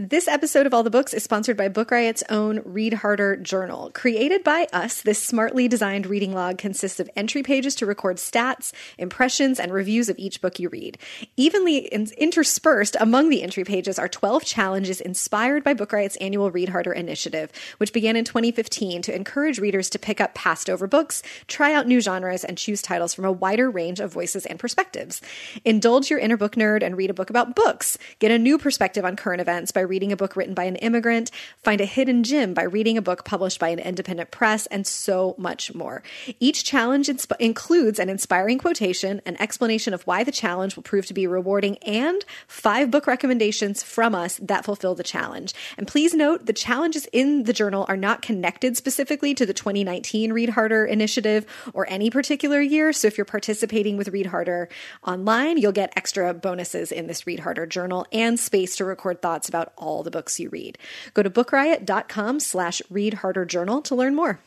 This episode of All the Books is sponsored by Book Riot's own Read Harder Journal. Created by us, this smartly designed reading log consists of entry pages to record stats, impressions, and reviews of each book you read. Evenly in- interspersed among the entry pages are 12 challenges inspired by Book Riot's annual Read Harder initiative, which began in 2015 to encourage readers to pick up passed over books, try out new genres, and choose titles from a wider range of voices and perspectives. Indulge your inner book nerd and read a book about books. Get a new perspective on current events by reading a book written by an immigrant, find a hidden gem by reading a book published by an independent press, and so much more. Each challenge insp- includes an inspiring quotation, an explanation of why the challenge will prove to be rewarding, and five book recommendations from us that fulfill the challenge. And please note the challenges in the journal are not connected specifically to the 2019 Read Harder initiative or any particular year. So if you're participating with Read Harder online, you'll get extra bonuses in this Read Harder journal and space to record thoughts about all the books you read. Go to bookriot.com slash read harder journal to learn more.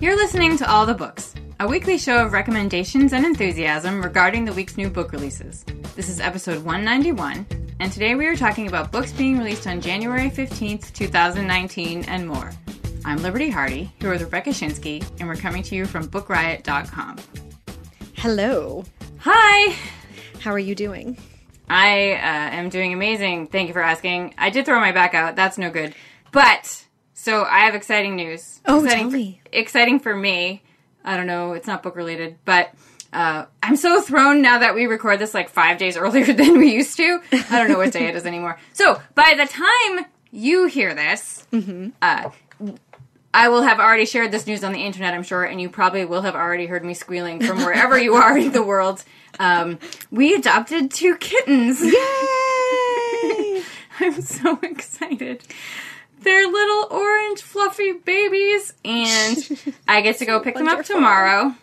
You're listening to All the Books, a weekly show of recommendations and enthusiasm regarding the week's new book releases. This is episode 191, and today we are talking about books being released on January 15th, 2019, and more. I'm Liberty Hardy, here with Rebecca Schinsky, and we're coming to you from BookRiot.com. Hello. Hi! How are you doing? I uh, am doing amazing. Thank you for asking. I did throw my back out. That's no good. But, so I have exciting news. Oh, exciting. Exciting for me. I don't know. It's not book related, but uh, I'm so thrown now that we record this like five days earlier than we used to. I don't know what day it is anymore. So, by the time you hear this, uh, I will have already shared this news on the internet, I'm sure, and you probably will have already heard me squealing from wherever you are in the world. Um, we adopted two kittens. Yay! I'm so excited. They're little orange fluffy babies, and I get to go pick them up tomorrow.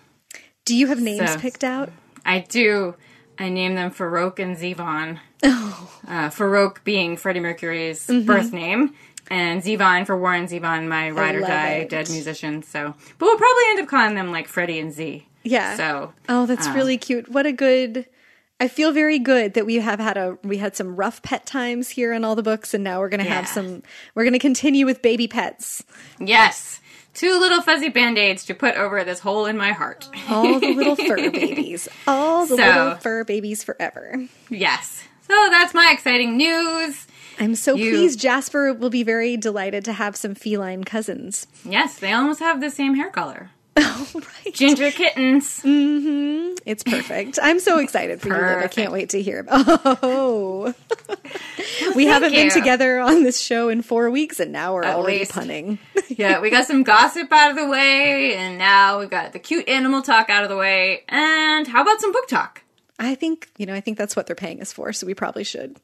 Do you have names So- picked out? I do. I name them Farrokh and Zevon. Oh. Uh, Farrokh being Freddie Mercury's Mm-hmm. birth name, and Zevon for Warren Zevon, my ride or die it. dead musician. So, but we'll probably end up calling them like Freddie and Z. Yeah. So, Oh, that's uh, really cute. What a good. I feel very good that we have had a we had some rough pet times here in all the books, and now we're gonna have some. We're gonna continue with baby pets. Yes, two little fuzzy band aids to put over this hole in my heart. All the little fur babies. All the So- little fur babies forever. yes. So that's my exciting news. I'm so You- pleased. Jasper will be very delighted to have some feline cousins. Yes, they almost have the same hair color. Oh, right. Ginger kittens. Mm-hmm. It's perfect. I'm so excited for you, Liv. I can't wait to hear. About Oh, we haven't been together on this show in four weeks, and now we're At already least. punning. yeah, we got some gossip out of the way, and now we've got the cute animal talk out of the way. And how about some book talk? I think you know. I think that's what they're paying us for, so we probably should.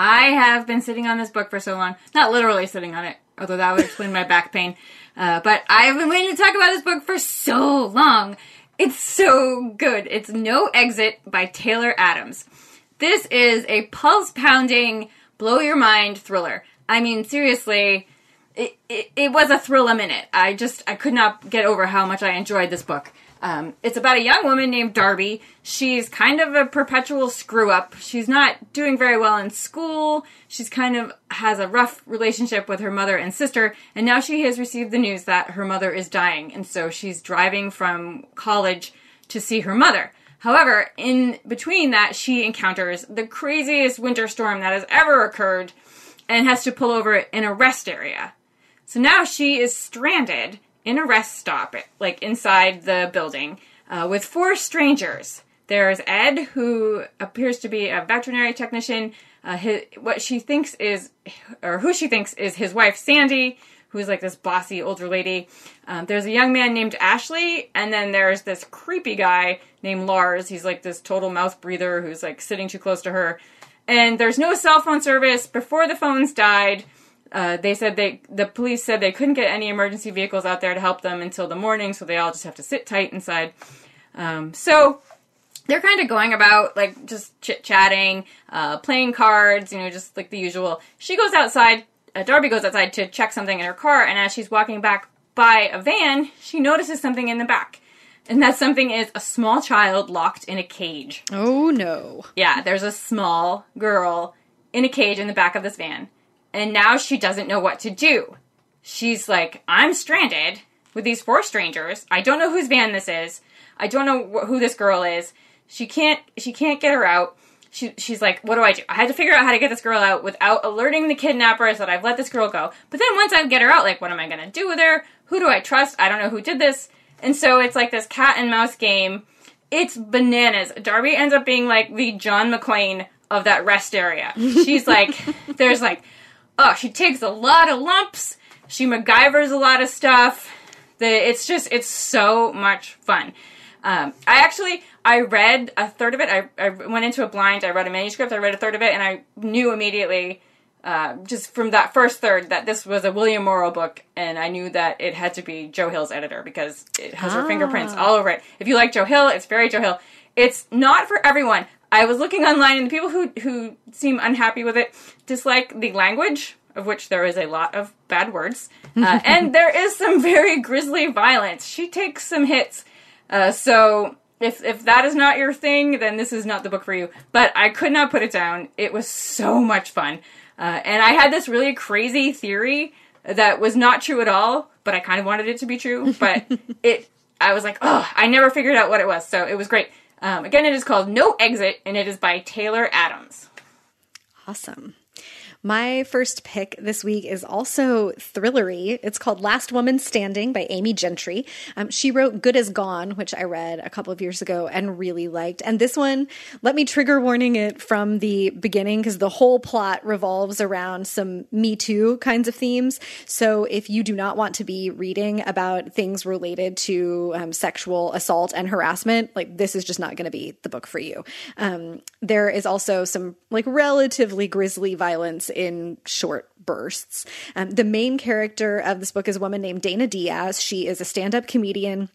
I have been sitting on this book for so long. Not literally sitting on it, although that would explain my back pain. Uh, but I've been waiting to talk about this book for so long. It's so good. It's No Exit by Taylor Adams. This is a pulse pounding, blow your mind thriller. I mean, seriously, it, it, it was a thrill a minute. I just, I could not get over how much I enjoyed this book. Um, it's about a young woman named Darby. She's kind of a perpetual screw up. She's not doing very well in school. She's kind of has a rough relationship with her mother and sister, and now she has received the news that her mother is dying, and so she's driving from college to see her mother. However, in between that, she encounters the craziest winter storm that has ever occurred and has to pull over in a rest area. So now she is stranded in a rest stop, like inside the building, uh, with four strangers. There's Ed, who appears to be a veterinary technician. Uh, his, what she thinks is, or who she thinks is his wife, Sandy, who's like this bossy older lady. Um, there's a young man named Ashley, and then there's this creepy guy named Lars. He's like this total mouth breather who's like sitting too close to her. And there's no cell phone service. Before the phones died, uh, they said they the police said they couldn't get any emergency vehicles out there to help them until the morning, so they all just have to sit tight inside. Um, so they're kind of going about like just chit chatting, uh, playing cards, you know, just like the usual. She goes outside. Uh, Darby goes outside to check something in her car, and as she's walking back by a van, she notices something in the back. And that something is a small child locked in a cage. Oh no. Yeah, there's a small girl in a cage in the back of this van. And now she doesn't know what to do. She's like, I'm stranded with these four strangers. I don't know whose van this is. I don't know wh- who this girl is. She can't she can't get her out. She, she's like, what do I do? I had to figure out how to get this girl out without alerting the kidnappers that I've let this girl go. But then once I get her out, like, what am I going to do with her? Who do I trust? I don't know who did this. And so it's like this cat and mouse game. It's bananas. Darby ends up being like the John McClane of that rest area. She's like, there's like, oh, she takes a lot of lumps. She MacGyvers a lot of stuff. The, it's just, it's so much fun. Um, I actually, I read a third of it. I, I went into a blind. I read a manuscript. I read a third of it, and I knew immediately, uh, just from that first third, that this was a William Morrow book, and I knew that it had to be Joe Hill's editor because it has her fingerprints all over it. If you like Joe Hill, it's very Joe Hill. It's not for everyone. I was looking online, and the people who who seem unhappy with it dislike the language, of which there is a lot of bad words, uh, and there is some very grisly violence. She takes some hits. Uh, so if if that is not your thing, then this is not the book for you. But I could not put it down. It was so much fun, uh, and I had this really crazy theory that was not true at all, but I kind of wanted it to be true. But it, I was like, oh, I never figured out what it was, so it was great. Um, again, it is called No Exit, and it is by Taylor Adams. Awesome. My first pick this week is also thrillery. It's called Last Woman Standing by Amy Gentry. Um, she wrote Good as Gone, which I read a couple of years ago and really liked. And this one, let me trigger warning it from the beginning because the whole plot revolves around some Me Too kinds of themes. So if you do not want to be reading about things related to um, sexual assault and harassment, like this is just not going to be the book for you. Um, there is also some like relatively grisly violence in short bursts. Um, the main character of this book is a woman named Dana Diaz. She is a stand up comedian.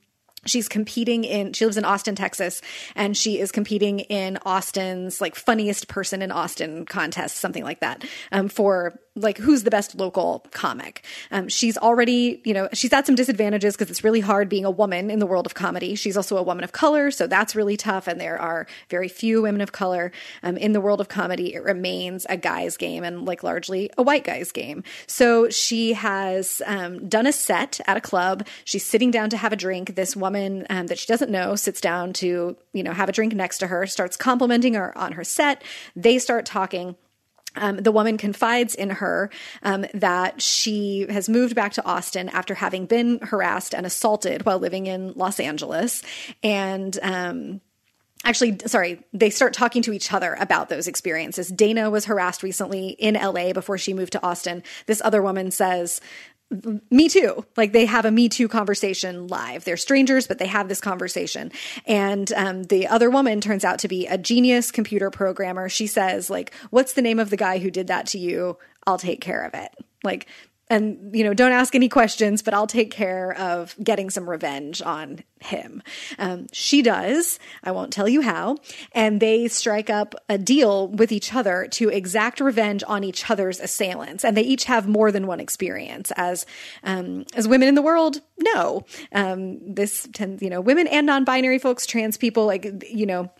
She's competing in, she lives in Austin, Texas, and she is competing in Austin's like funniest person in Austin contest, something like that, um, for like who's the best local comic. Um, she's already, you know, she's at some disadvantages because it's really hard being a woman in the world of comedy. She's also a woman of color, so that's really tough. And there are very few women of color um, in the world of comedy. It remains a guy's game and like largely a white guy's game. So she has um, done a set at a club. She's sitting down to have a drink. This woman um, that she doesn't know sits down to, you know, have a drink next to her, starts complimenting her on her set. They start talking. Um, the woman confides in her um, that she has moved back to Austin after having been harassed and assaulted while living in Los Angeles. And, um, Actually, sorry, they start talking to each other about those experiences. Dana was harassed recently in LA before she moved to Austin. This other woman says, me too. Like they have a Me Too conversation live. They're strangers, but they have this conversation. And um, the other woman turns out to be a genius computer programmer. She says, like, what's the name of the guy who did that to you? I'll take care of it. Like, and you know don't ask any questions but i'll take care of getting some revenge on him. Um, she does. I won't tell you how. And they strike up a deal with each other to exact revenge on each other's assailants. And they each have more than one experience. As um, as women in the world no. Um, this tends you know women and non-binary folks trans people like you know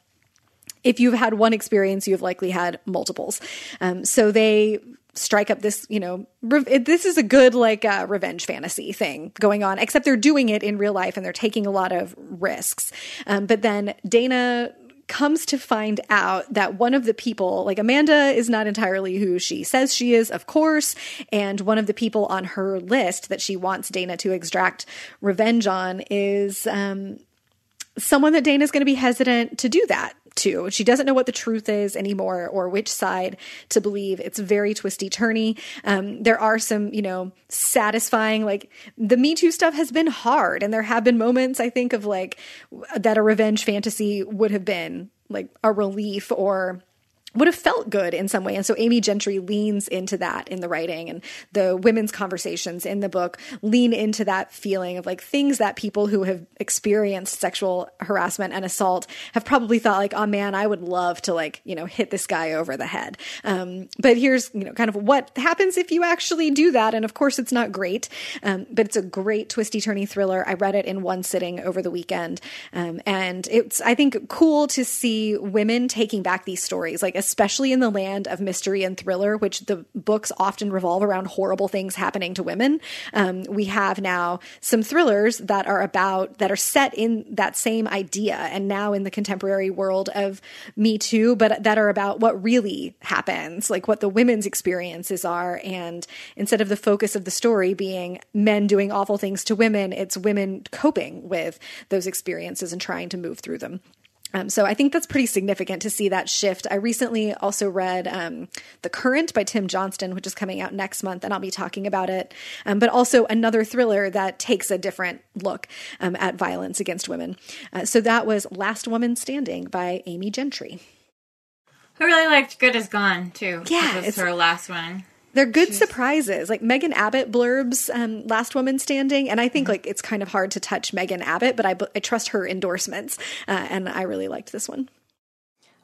if you've had one experience, you've likely had multiples. Um, so they strike up this, you know, re- this is a good like uh, revenge fantasy thing going on, except they're doing it in real life and they're taking a lot of risks. Um, but then Dana comes to find out that one of the people, like Amanda, is not entirely who she says she is, of course. And one of the people on her list that she wants Dana to extract revenge on is um, someone that Dana's going to be hesitant to do that to. She doesn't know what the truth is anymore or which side to believe. It's very twisty turny. Um, there are some, you know, satisfying, like the Me Too stuff has been hard. And there have been moments, I think, of like that a revenge fantasy would have been like a relief or would have felt good in some way. And so Amy Gentry leans into that in the writing and the women's conversations in the book lean into that feeling of like things that people who have experienced sexual harassment and assault have probably thought like, oh man, I would love to like, you know, hit this guy over the head. Um, but here's, you know, kind of what happens if you actually do that. And of course it's not great, um, but it's a great twisty turny thriller. I read it in one sitting over the weekend. Um, and it's, I think, cool to see women taking back these stories. Like, especially in the land of mystery and thriller, which the books often revolve around horrible things happening to women. Um, we have now some thrillers that are about, that are set in that same idea and now in the contemporary world of Me Too, but that are about what really happens, like what the women's experiences are. And instead of the focus of the story being men doing awful things to women, it's women coping with those experiences and trying to move through them. Um, so I think that's pretty significant to see that shift. I recently also read um, The Current by Tim Johnston, which is coming out next month, and I'll be talking about it. Um, but also another thriller that takes a different look um, at violence against women. Uh, so that was Last Woman Standing by Amy Gentry. I really liked Good Is Gone too. Yeah, it's- her last one. They're good surprises. Like Megan Abbott blurbs um, Last Woman Standing, and I think like it's kind of hard to touch Megan Abbott, but I, I trust her endorsements, uh, and I really liked this one.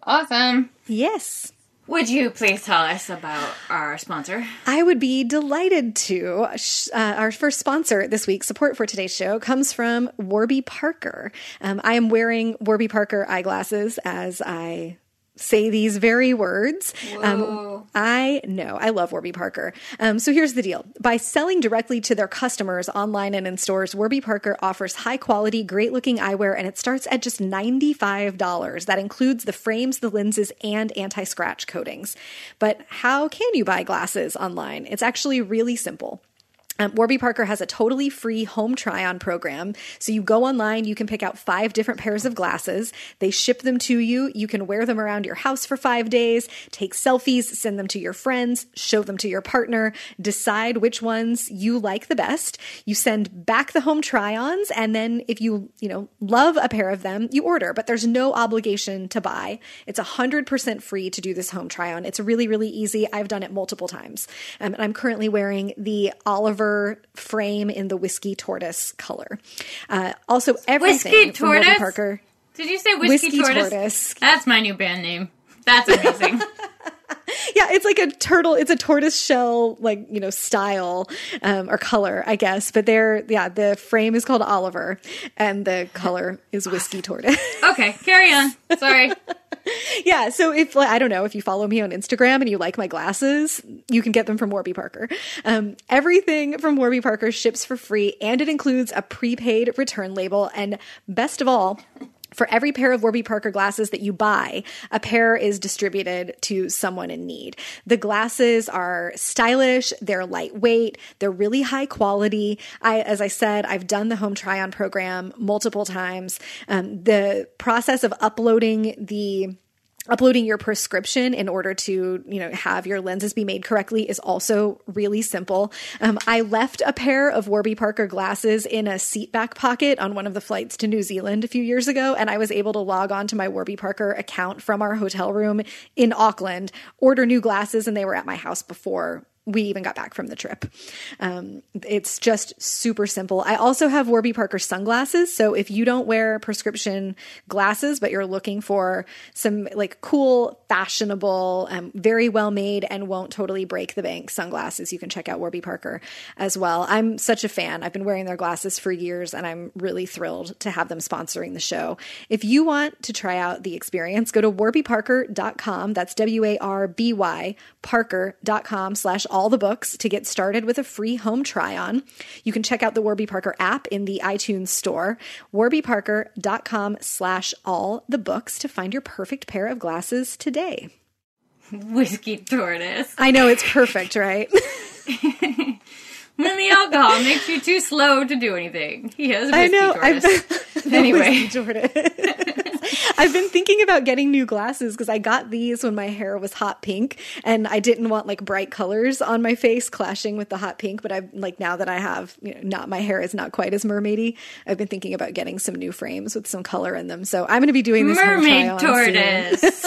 Awesome. Yes. Would you please tell us about our sponsor? I would be delighted to. Uh, our first sponsor this week, support for today's show, comes from Warby Parker. Um, I am wearing Warby Parker eyeglasses as I say these very words. Um, I know. I love Warby Parker. Um, so here's the deal. By selling directly to their customers online and in stores, Warby Parker offers high quality, great looking eyewear, and it starts at just $95. That includes the frames, the lenses, and anti scratch coatings. But how can you buy glasses online? It's actually really simple. Um, Warby Parker has a totally free home try on program. So you go online, you can pick out five different pairs of glasses. They ship them to you. You can wear them around your house for five days, take selfies, send them to your friends, show them to your partner, decide which ones you like the best. You send back the home try ons. And then if you, you know, love a pair of them, you order, but there's no obligation to buy. It's 100% free to do this home try on. It's really, really easy. I've done it multiple times. Um, and I'm currently wearing the Oliver frame in the whiskey tortoise color. Uh, also, everything Whiskey tortoise? Parker. Did you say whiskey, Whiskey tortoise? tortoise. That's my new band name. That's amazing. Yeah, it's like a turtle. It's a tortoise shell, like you know, style um, or color, I guess. But they're yeah, the frame is called Oliver, and the color is whiskey tortoise. okay, carry on. Sorry. yeah, so if like, I don't know if you follow me on Instagram and you like my glasses, you can get them from Warby Parker. Um, everything from Warby Parker ships for free, and it includes a prepaid return label. And best of all. For every pair of Warby Parker glasses that you buy, a pair is distributed to someone in need. The glasses are stylish, they're lightweight, they're really high quality. I, as I said, I've done the home try on program multiple times. Um, the process of uploading the uploading your prescription in order to you know have your lenses be made correctly is also really simple. Um, i left a pair of warby parker glasses in a seat back pocket on one of the flights to new zealand a few years ago and i was able to log on to my warby parker account from our hotel room in auckland order new glasses and they were at my house before we even got back from the trip. Um, it's just super simple. I also have Warby Parker sunglasses. So if you don't wear prescription glasses, but you're looking for some like cool, fashionable, um, very well made, and won't totally break the bank sunglasses, you can check out Warby Parker as well. I'm such a fan. I've been wearing their glasses for years, and I'm really thrilled to have them sponsoring the show. If you want to try out the experience, go to warbyparker.com. That's W A R B Y Parker.com slash all the books to get started with a free home try on. You can check out the Warby Parker app in the iTunes store, warbyparker.com slash all the books to find your perfect pair of glasses today. Whiskey tortoise. I know it's perfect, right? When the alcohol makes you too slow to do anything. He has whiskey I know. tortoise. I've Anyway. Jordan. I've been thinking about getting new glasses because I got these when my hair was hot pink and I didn't want like bright colors on my face clashing with the hot pink. But I'm like, now that I have, you know, not my hair is not quite as mermaidy, I've been thinking about getting some new frames with some color in them. So I'm going to be doing this mermaid tortoise.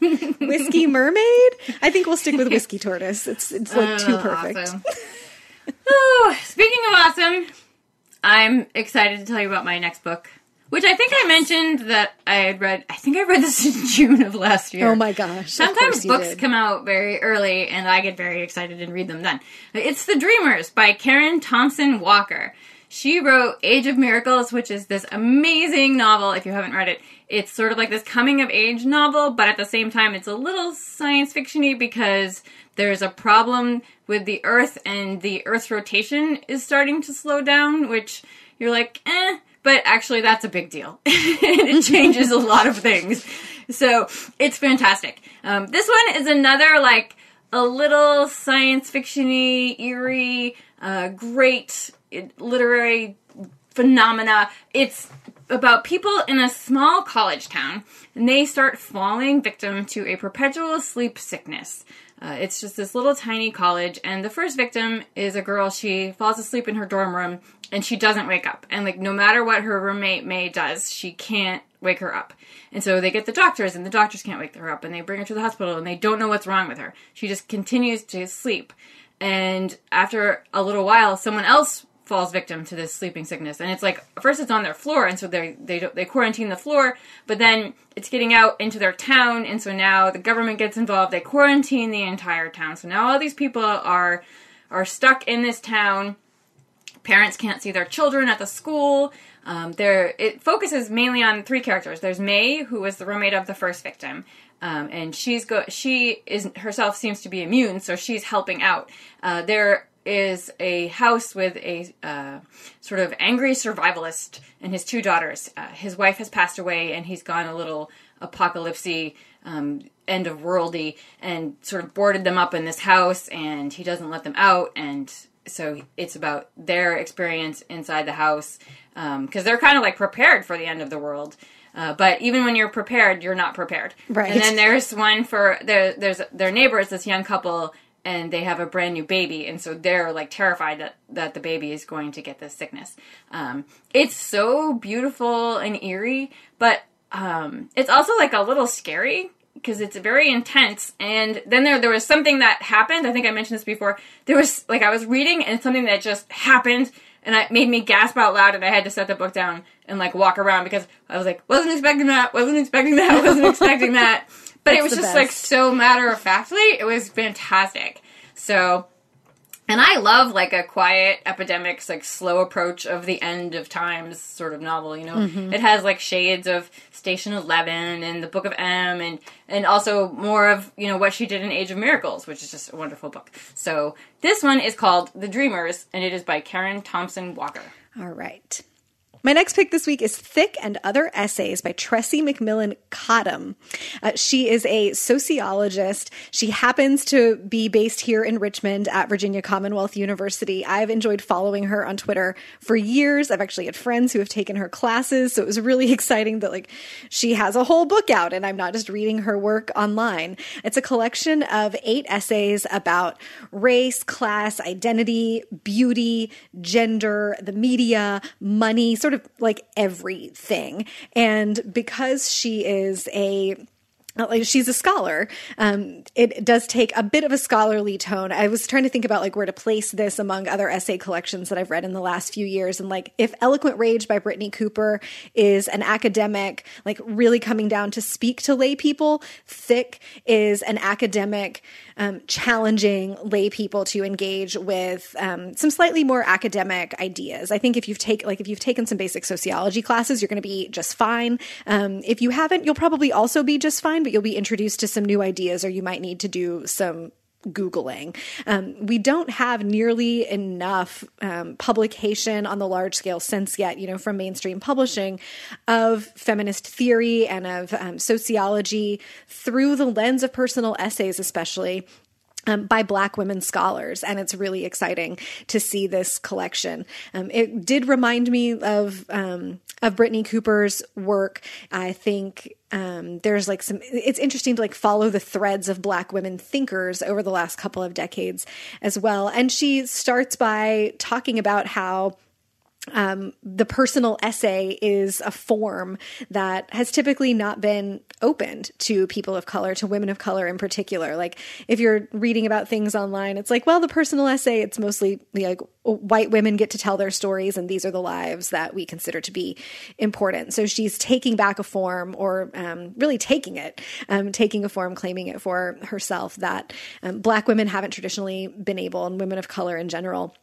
whiskey mermaid. I think we'll stick with whiskey tortoise. It's it's like oh, too Oh, perfect. awesome. oh, speaking of awesome, I'm excited to tell you about my next book, which I think I mentioned that I had read. I think I read this in June of last year. Oh my gosh! Sometimes books did. come out very early, and I get very excited and read them then. It's The Dreamers by Karen Thompson Walker. She wrote Age of Miracles, which is this amazing novel. If you haven't read it, it's sort of like this coming of age novel, but at the same time, it's a little science fictiony because there's a problem with the Earth, and the Earth's rotation is starting to slow down, which you're like, eh, but actually that's a big deal. it changes a lot of things. So it's fantastic. Um, this one is another like a little science fictiony, eerie, uh, great uh, literary phenomena. It's about people in a small college town, and they start falling victim to a perpetual sleep sickness. Uh, it's just this little tiny college, and the first victim is a girl. She falls asleep in her dorm room, and she doesn't wake up. And like, no matter what her roommate May does, she can't wake her up. And so they get the doctors, and the doctors can't wake her up, and they bring her to the hospital, and they don't know what's wrong with her. She just continues to sleep. And after a little while, someone else falls victim to this sleeping sickness and it's like first it's on their floor and so they they they quarantine the floor but then it's getting out into their town and so now the government gets involved they quarantine the entire town so now all these people are are stuck in this town parents can't see their children at the school. Um, there, it focuses mainly on three characters. There's May, who was the roommate of the first victim, um, and she's go. She is herself seems to be immune, so she's helping out. Uh, there is a house with a uh, sort of angry survivalist and his two daughters. Uh, his wife has passed away, and he's gone a little apocalypsy. Um, end of worldy and sort of boarded them up in this house and he doesn't let them out and so it's about their experience inside the house because they're kind of like prepared for the end of the world. Uh, but even when you're prepared you're not prepared. Right. and then there's one for there there's their neighbor is this young couple and they have a brand new baby and so they're like terrified that that the baby is going to get this sickness. Um, it's so beautiful and eerie but um, it's also like a little scary because it's very intense. And then there there was something that happened. I think I mentioned this before. There was like I was reading and something that just happened and it made me gasp out loud and I had to set the book down and like walk around because I was like wasn't expecting that, wasn't expecting that, wasn't expecting that. But it was just like so matter of factly. It was fantastic. So and I love like a quiet, epidemics, like slow approach of the end of times sort of novel. You know, Mm-hmm. it has like shades of Station Eleven and the Book of M, and and also more of you know what she did in Age of Miracles, which is just a wonderful book. So this one is called The Dreamers, and it is by Karen Thompson Walker. All right. My next pick this week is Thick and Other Essays by Tressie McMillan Cottom. Uh, she is a sociologist. She happens to be based here in Richmond at Virginia Commonwealth University. I've enjoyed following her on Twitter for years. I've actually had friends who have taken her classes, so it was really exciting that like she has a whole book out and I'm not just reading her work online. It's a collection of eight essays about race, class, identity, beauty, gender, the media, money, sort like everything. And because she is a like she's a scholar. Um, it does take a bit of a scholarly tone. I was trying to think about like where to place this among other essay collections that i've read in the last few years. And like if eloquent rage by brittney cooper is an academic like really coming down to speak to lay people thick is an academic um, challenging lay people to engage with um, some slightly more academic ideas. I think if you've taken like if you've taken some basic sociology classes you're going to be just fine. Um, if you haven't you'll probably also be just fine but you'll be introduced to some new ideas or you might need to do some Googling. Um, we don't have nearly enough um, publication on the large scale sense yet, you know, from mainstream publishing of feminist theory and of um, sociology through the lens of personal essays, especially um, by Black women scholars, and it's really exciting to see this collection. Um, it did remind me of um, of Brittney Cooper's work. I think um, there's like some. It's interesting to like follow the threads of Black women thinkers over the last couple of decades as well. And she starts by talking about how um, the personal essay is a form that has typically not been opened to people of color, to women of color in particular. Like if you're reading about things online, it's like, well, the personal essay, it's mostly like white women get to tell their stories, and these are the lives that we consider to be important. So she's taking back a form, or um, really taking it, um, taking a form, claiming it for herself that um, Black women haven't traditionally been able, and women of color in general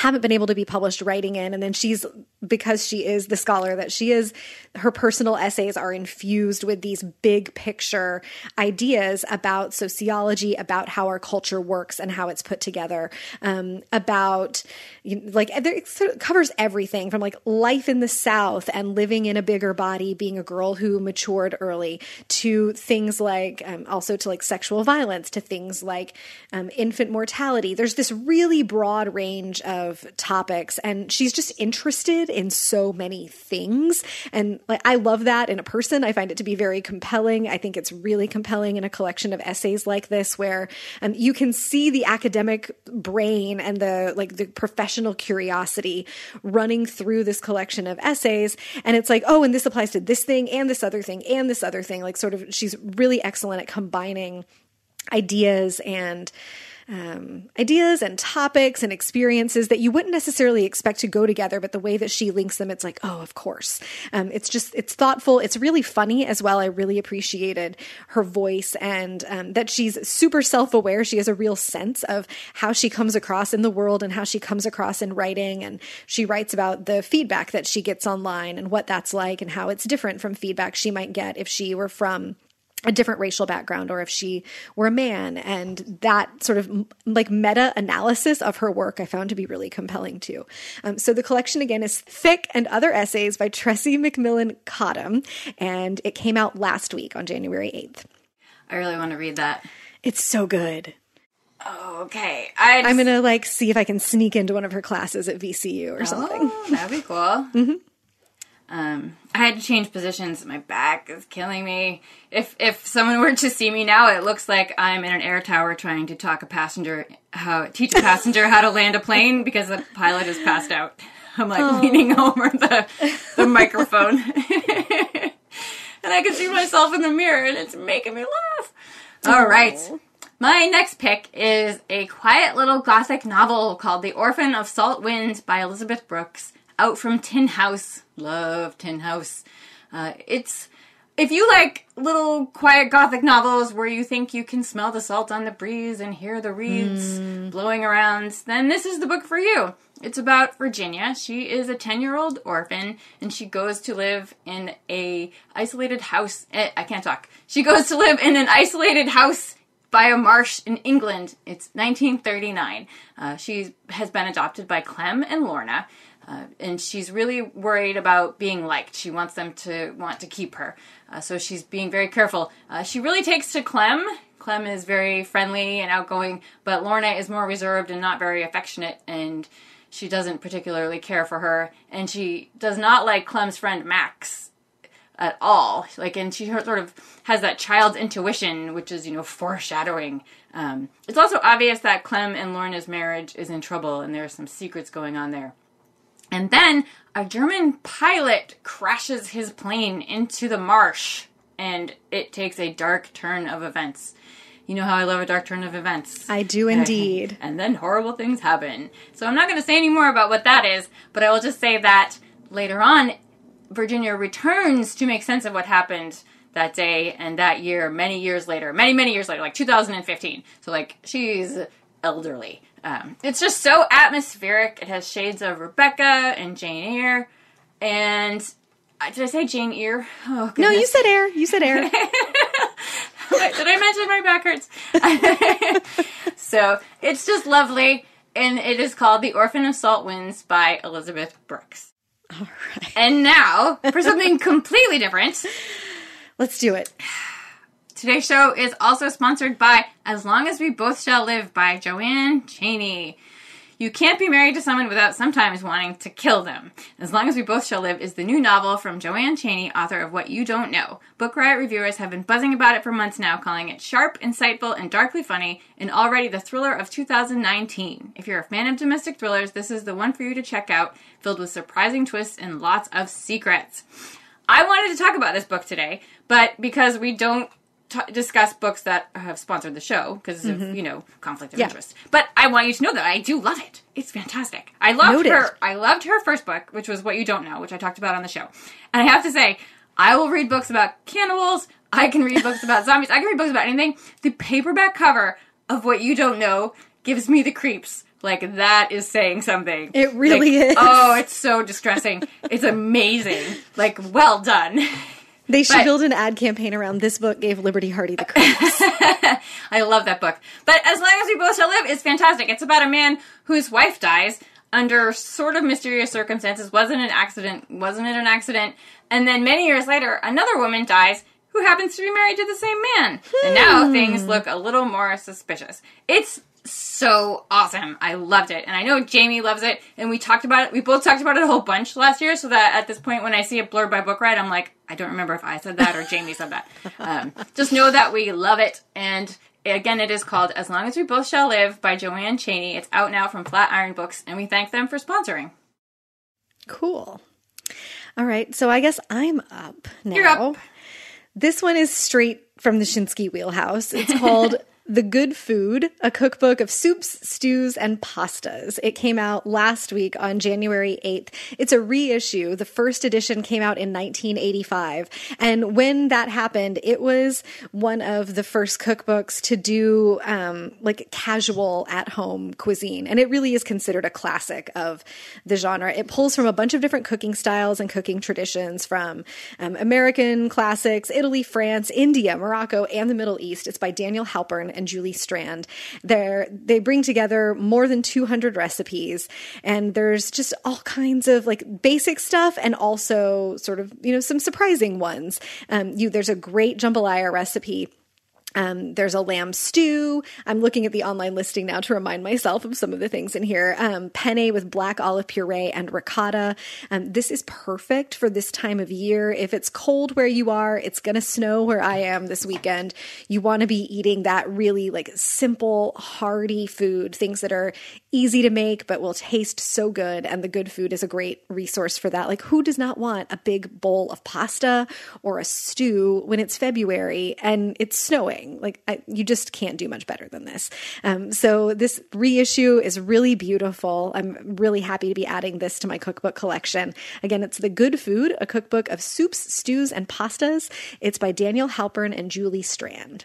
haven't been able to be published writing in. And then she's because she is the scholar that she is her personal essays are infused with these big picture ideas about sociology about how our culture works and how it's put together. Um, about you know, like it sort of covers everything from like life in the south and living in a bigger body being a girl who matured early to things like um, also to like sexual violence to things like um, infant mortality. There's this really broad range of of topics and she's just interested in so many things. And like I love that in a person. I find it to be very compelling. I think it's really compelling in a collection of essays like this where um, you can see the academic brain and the like the professional curiosity running through this collection of essays. And it's like oh and this applies to this thing and this other thing and this other thing. Like sort of she's really excellent at combining ideas and um, ideas and topics and experiences that you wouldn't necessarily expect to go together, but the way that she links them, it's like, oh, of course. Um, it's just, it's thoughtful. It's really funny as well. I really appreciated her voice and um, that she's super self aware. She has a real sense of how she comes across in the world and how she comes across in writing. And she writes about the feedback that she gets online and what that's like and how it's different from feedback she might get if she were from a different racial background or if she were a man. And that sort of like meta analysis of her work i found to be really compelling too. Um, so the collection again is thick and other essays by tressie mcmillan cottom and it came out last week on january 8th i really want to read that. It's so good. Okay I i'm gonna like see if i can sneak into one of her classes at vcu or oh, something that'd be cool. Mm-hmm. Um, I had to change positions. My back is killing me. If if someone were to see me now, it looks like I'm in an air tower trying to talk a passenger how teach a passenger how to land a plane because the pilot is passed out. I'm like oh. leaning over the the microphone, and I can see myself in the mirror, and it's making me laugh. All right. My next pick is a quiet little gothic novel called The Orphan of Salt Wind by Elizabeth Brooks out from Tin House. Love Tin House. Uh, it's if you like little quiet gothic novels where you think you can smell the salt on the breeze and hear the reeds mm. blowing around, then this is the book for you. It's about Virginia. She is a 10-year-old orphan and she goes to live in a isolated house. Eh, I can't talk. She goes to live in an isolated house by a marsh in England. It's 1939. Uh, she has been adopted by Clem and Lorna. Uh, and she's really worried about being liked. She wants them to want to keep her. Uh, so she's being very careful. Uh, she really takes to Clem. Clem is very friendly and outgoing, but Lorna is more reserved and not very affectionate, and she doesn't particularly care for her. And she does not like Clem's friend Max at all. Like, and she sort of has that child's intuition, which is, you know, foreshadowing. Um, it's also obvious that Clem and Lorna's marriage is in trouble, and there are some secrets going on there. And then a German pilot crashes his plane into the marsh, and it takes a dark turn of events. You know how I love a dark turn of events. I do indeed. and then horrible things happen. So I'm not going to say any more about what that is, but I will just say that later on, Virginia returns to make sense of what happened that day and that year, many years later, many, many years later, like 2015. So, like, she's elderly. Um, it's just so atmospheric. It has shades of Rebecca and Jane Eyre. And uh, did I say Jane Eyre? Oh, no, you said Eyre. You said Eyre. did I mention my back hurts? so it's just lovely. And it is called The Orphan of Salt Winds by Elizabeth Brooks. All right. And now for something completely different. Let's do it. Today's show is also sponsored by As Long as We Both Shall Live by JoAnn Cheney. You can't be married to someone without sometimes wanting to kill them. As Long as We Both Shall Live is the new novel from JoAnn Cheney, author of What You Don't Know. Book Riot reviewers have been buzzing about it for months now, calling it sharp, insightful, and darkly funny, and already the thriller of 2019. If you're a fan of domestic thrillers, this is the one for you to check out, filled with surprising twists and lots of secrets. I wanted to talk about this book today, but because we don't t- discuss books that have sponsored the show because of mm-hmm. you know conflict of Yeah. interest. But I want you to know that I do love it. It's fantastic. I loved Noted. her. I loved her first book, which was What You Don't Know, which I talked about on the show. And I have to say, I will read books about cannibals. I can read books about zombies. I can read books about anything. The paperback cover of What You Don't Know gives me the creeps. Like that is saying something. It really Like, is. Oh, it's so distressing. it's amazing. Like well done. They should But- build an ad campaign around this book gave Liberty Hardy the creeps. I love that book. But As Long as We Both Shall Live is fantastic. It's about a man whose wife dies under sort of mysterious circumstances. Wasn't an accident. Wasn't it an accident? And then many years later, another woman dies who happens to be married to the same man. And now hmm. things look a little more suspicious. It's so awesome. I loved it. And I know Jamie loves it. And we talked about it. We both talked about it a whole bunch last year. So that at this point, when I see it blurred by Book Riot, I'm like, I don't remember if I said that or Jamie said that. Um, just know that we love it. And again, it is called As Long as We Both Shall Live by JoAnn Cheney. It's out now from Flatiron Books. And we thank them for sponsoring. cool. All right, so I guess I'm up now. You're up. This one is straight from the Schinsky wheelhouse. It's called The Good Food, a cookbook of soups, stews, and pastas. It came out last week on January 8th. It's a reissue. The first edition came out in 1985. And when that happened, it was one of the first cookbooks to do um, like casual at home cuisine. And it really is considered a classic of the genre. It pulls from a bunch of different cooking styles and cooking traditions from um, American classics, Italy, France, India, Morocco, and the Middle East. It's by Daniel Halpern and Julie Strand. They're, they bring together more than 200 recipes, and there's just all kinds of like basic stuff and also sort of, you know, some surprising ones. Um, you, there's a great jambalaya recipe um, there's a lamb stew. I'm looking at the online listing now to remind myself of some of the things in here. Um, penne with black olive puree and ricotta. Um, this is perfect for this time of year. If it's cold where you are, it's going to snow where I am this weekend. You want to be eating that really like simple, hearty food, things that are easy to make but will taste so good. And the good food is a great resource for that. Like, who does not want a big bowl of pasta or a stew when it's February and it's snowing? Like, I, you just can't do much better than this. Um, so, this reissue is really beautiful. I'm really happy to be adding this to my cookbook collection. Again, it's The Good Food, a cookbook of soups, stews, and pastas. It's by Daniel Halpern and Julie Strand.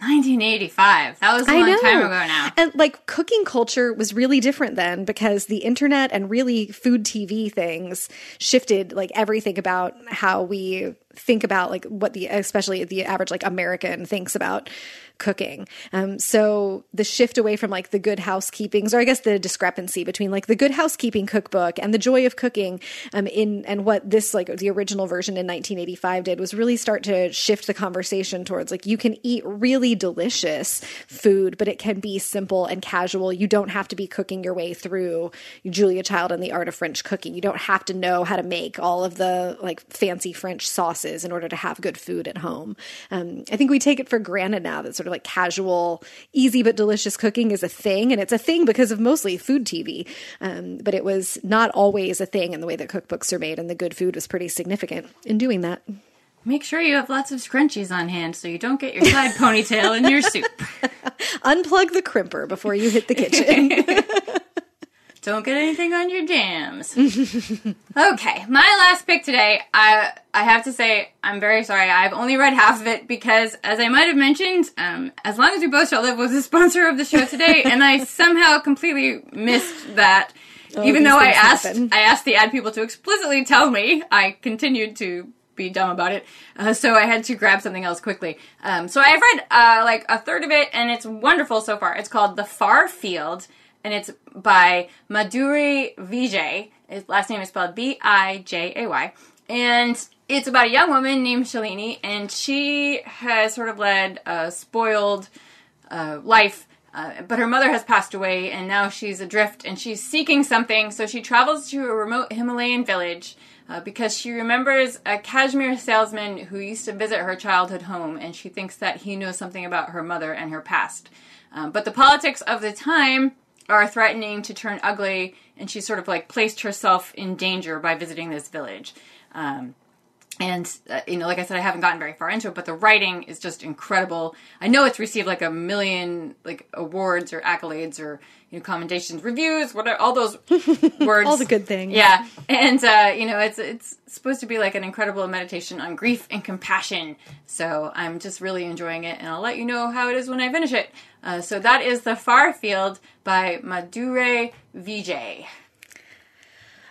1985. That was a I long know. time ago now. And like cooking culture was really different then because the internet and really food TV things shifted like everything about how we think about like what the especially the average like American thinks about cooking. Um, so the shift away from like the good housekeepings, or I guess the discrepancy between like the good housekeeping cookbook and the joy of cooking, um, in and what this like the original version in 1985 did was really start to shift the conversation towards like you can eat really delicious food, but it can be simple and casual. You don't have to be cooking your way through Julia Child and the Art of French Cooking. You don't have to know how to make all of the like fancy French sauces in order to have good food at home. Um, I think we take it for granted now that sort of like casual, easy but delicious cooking is a thing, and it's a thing because of mostly food TV. Um, but it was not always a thing in the way that cookbooks are made, and the good food was pretty significant in doing that. Make sure you have lots of scrunchies on hand so you don't get your side ponytail in your soup. Unplug the crimper before you hit the kitchen. Don't get anything on your jams. okay, my last pick today. I I have to say I'm very sorry. I've only read half of it because, as I might have mentioned, um, as long as we both shall live was the sponsor of the show today, and I somehow completely missed that. Even though I asked, happen. I asked the ad people to explicitly tell me. I continued to be dumb about it, uh, so I had to grab something else quickly. Um, so I've read uh, like a third of it, and it's wonderful so far. It's called The Far Field, and it's by Madhuri Vijay. His last name is spelled B I J A Y. and it's about a young woman named Shalini, and she has sort of led a spoiled uh, life. Uh, but her mother has passed away, and now she's adrift, and she's seeking something. So she travels to a remote Himalayan village uh, because she remembers a cashmere salesman who used to visit her childhood home, and she thinks that he knows something about her mother and her past. Um, but the politics of the time are threatening to turn ugly, and she sort of like placed herself in danger by visiting this village. Um, and uh, you know, like I said, I haven't gotten very far into it, but the writing is just incredible. I know it's received like a million like awards or accolades or you know commendations, reviews, whatever, all those words, All the good things. Yeah, and uh, you know, it's it's supposed to be like an incredible meditation on grief and compassion. So I'm just really enjoying it, and I'll let you know how it is when I finish it. Uh, so that is the Far Field by Madhuri Vijay.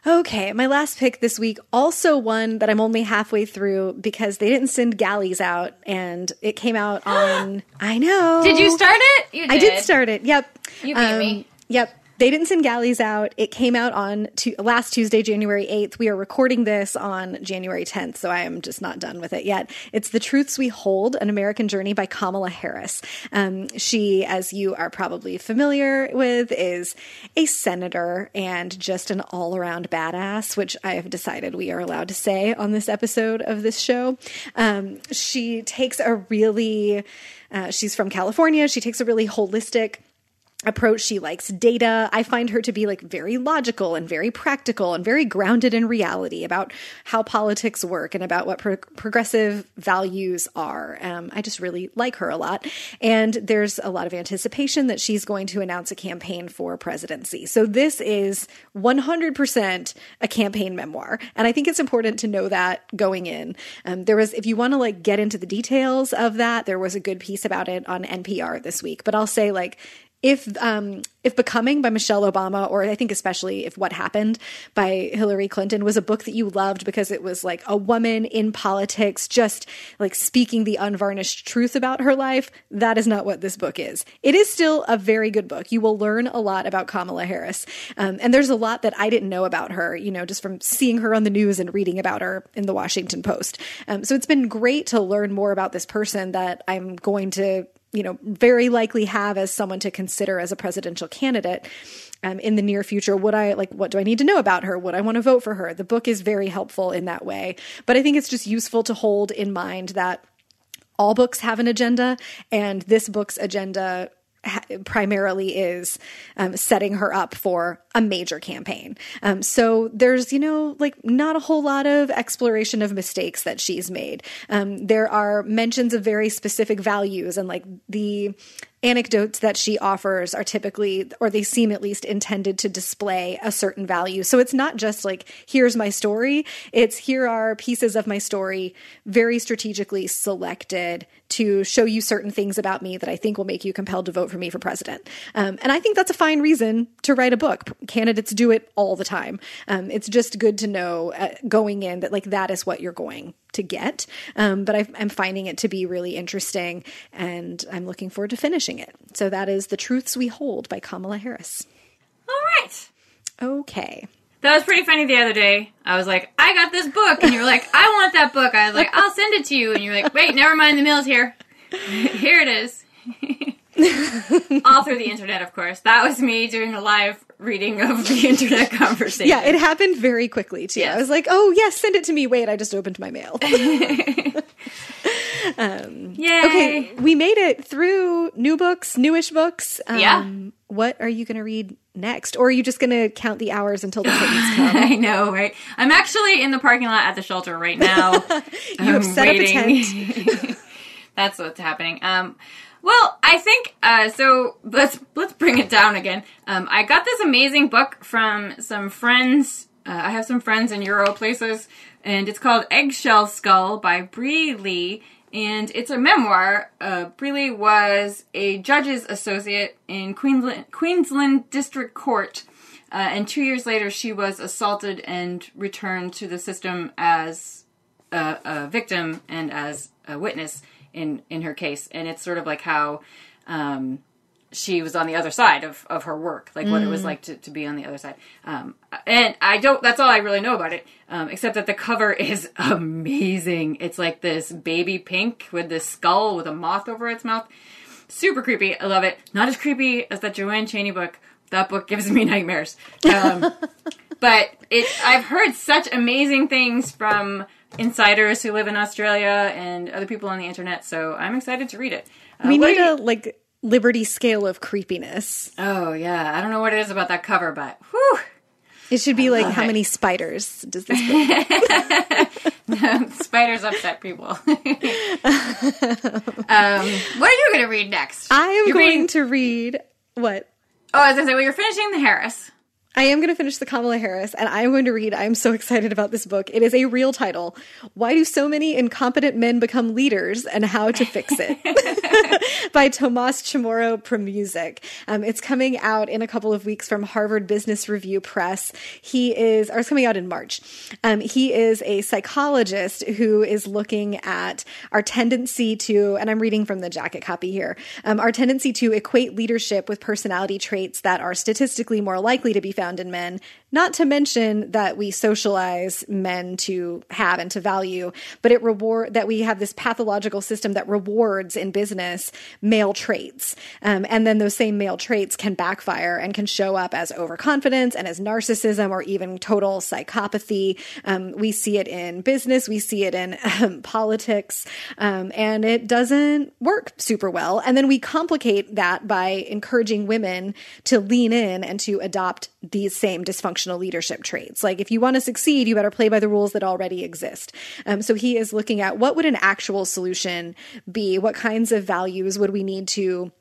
Okay, my last pick this week, also one that I'm only halfway through because they didn't send galleys out and it came out on. I know. Did you start it? You did. I did start it. Yep. You beat me. Um, yep. They didn't send galleys out. It came out on last Tuesday, January 8th. We are recording this on January 10th, so I am just not done with it yet. It's The Truths We Hold An American Journey by Kamala Harris. Um, she, as you are probably familiar with, is a senator and just an all around badass, which I have decided we are allowed to say on this episode of this show. Um, she takes a really, uh, she's from California. She takes a really holistic approach. She likes data. I find her to be like very logical and very practical and very grounded in reality about how politics work and about what pro- progressive values are. Um, I just really like her a lot. And there's a lot of anticipation that she's going to announce a campaign for presidency. So this is 100% a campaign memoir. And I think it's important to know that going in. Um, there was, if you want to like get into the details of that, there was a good piece about it on NPR this week. But I'll say like, if um if becoming by michelle obama or i think especially if what happened by hillary clinton was a book that you loved because it was like a woman in politics just like speaking the unvarnished truth about her life that is not what this book is. It is still a very good book. You will learn a lot about kamala harris. Um, and there's a lot that i didn't know about her you know just from seeing her on the news and reading about her in the washington post. Um, so it's been great to learn more about this person that i'm going to you know, very likely have as someone to consider as a presidential candidate um, in the near future. Would I like, what do I need to know about her? Would I want to vote for her? The book is very helpful in that way. But I think it's just useful to hold in mind that all books have an agenda, and this book's agenda primarily is um, setting her up for a major campaign. Um, so there's, you know, like not a whole lot of exploration of mistakes that she's made. Um, there are mentions of very specific values and like the anecdotes that she offers are typically, or they seem at least intended to display a certain value. So it's not just like, here's my story. It's here are pieces of my story very strategically selected to show you certain things about me that I think will make you compelled to vote for me for president. Um, and I think that's a fine reason to write a book. Candidates do it all the time. Um, it's just good to know uh, going in that like that is what you're going to get. Um, but i am finding it to be really interesting and I'm looking forward to finishing it. So that is The Truths We Hold by Kamala Harris. All right. Okay. That was pretty funny the other day. I was like, I got this book. And you were like, I want that book. I was like, I'll send it to you. And you're like, wait, never mind. The mail's here. here it is. All through the internet, of course. That was me doing a live reading of the internet conversation. Yeah, it happened very quickly too. Yes. I was like, oh, yes, send it to me. Wait, I just opened my mail. Yay. okay, we made it through new books, newish books. Um, Yeah. What are you going to read next? Or are you just going to count the hours until the kittens come? I know, right? I'm actually in the parking lot at the shelter right now. You have set up a tent. That's what's happening. Um, well, I think uh, so. Let's let's bring it down again. Um, I got this amazing book from some friends. Uh, I have some friends in Euro places, and it's called Eggshell Skull by Bri Lee, and it's a memoir. Uh, Bri Lee was a judge's associate in Queensland, Queensland District Court. Uh, and two years later, she was assaulted and returned to the system as a, a victim and as a witness in in her case. And it's sort of like how um, she was on the other side of, of her work, like what it was like to, to be on the other side. Um, and I don't, that's all I really know about it, um, except that the cover is amazing. It's like this baby pink with this skull with a moth over its mouth. Super creepy. I love it. Not as creepy as that JoAnn Cheney book. That book gives me nightmares. Um, but it, I've heard such amazing things from insiders who live in Australia and other people on the internet, so I'm excited to read it. Uh, we need are a like Liberty scale of creepiness. Oh yeah, I don't know what it is about that cover, but whew, It should be like how it. many spiders does this book? spiders upset people. um, what are you going to read next? I am You're going reading- to read what Oh, as I was going to say, well, you're finishing the Harris. I am going to finish the Kamala Harris, and I am going to read. I'm so excited about this book. It is a real title. Why do so many incompetent men become leaders, and how to fix it? By Tomas Chamorro Premuzic. Um, it's coming out in a couple of weeks from Harvard Business Review Press. He is, or it's coming out in March. Um, he is a psychologist who is looking at our tendency to, and I'm reading from the jacket copy here, um, our tendency to equate leadership with personality traits that are statistically more likely to be found in men, not to mention that we socialize men to have and to value, but it reward that we have this pathological system that rewards in business male traits. Um, and then those same male traits can backfire and can show up as overconfidence and as narcissism or even total psychopathy. Um, we see it in business, we see it in um, politics, um, and it doesn't work super well. And then we complicate that by encouraging women to lean in and to adopt these same dysfunctional leadership traits. Like if you want to succeed, you better play by the rules that already exist. Um, so he is looking at what would an actual solution be? What kinds of values would we need to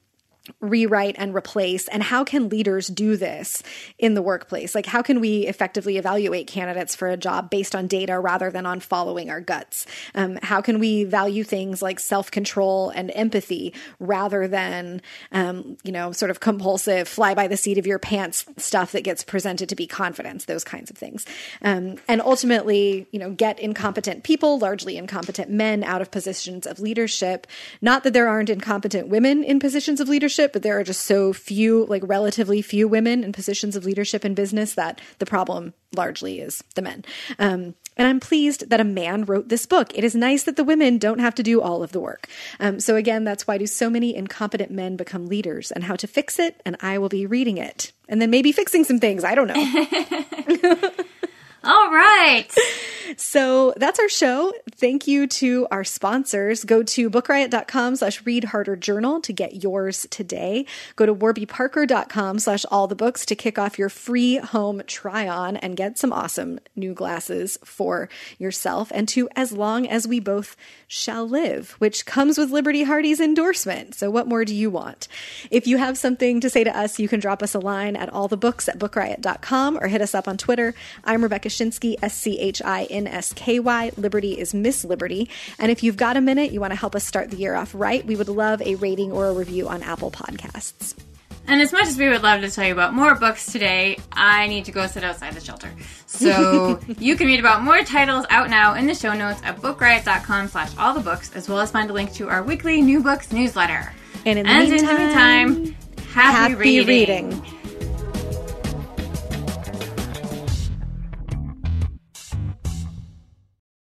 rewrite and replace and how can leaders do this in the workplace? Like how can we effectively evaluate candidates for a job based on data rather than on following our guts? Um, how can we value things like self-control and empathy rather than um, you know sort of compulsive fly by the seat of your pants stuff that gets presented to be confidence those kinds of things? Um, and ultimately you know get incompetent people largely incompetent men out of positions of leadership. Not that there aren't incompetent women in positions of leadership but there are just so few like relatively few women in positions of leadership in business that the problem largely is the men um, and I'm pleased that a man wrote this book. It is nice that the women don't have to do all of the work. Um, so, again, that's why do so many incompetent men become leaders and how to fix it. And I will be reading it and then maybe fixing some things. I don't know. All right. So that's our show. Thank you to our sponsors. Go to bookriot.com slash read harder journal to get yours today. Go to warbyparker.com slash all the books to kick off your free home try on and get some awesome new glasses for yourself and to as long as we both shall live, which comes with Liberty Hardy's endorsement. So what more do you want? If you have something to say to us, you can drop us a line at all the books at bookriot.com or hit us up on Twitter. I'm Rebecca Schinsky, S C H I N S K Y. Liberty is Miss Liberty. And if you've got a minute, you want to help us start the year off right, we would love a rating or a review on Apple Podcasts. And as much as we would love to tell you about more books today, I need to go sit outside the shelter. So you can read about more titles out now in the show notes at bookriot.com slash all the books, as well as find a link to our weekly new books newsletter. And in the and meantime, in the meantime, happy, happy reading. reading.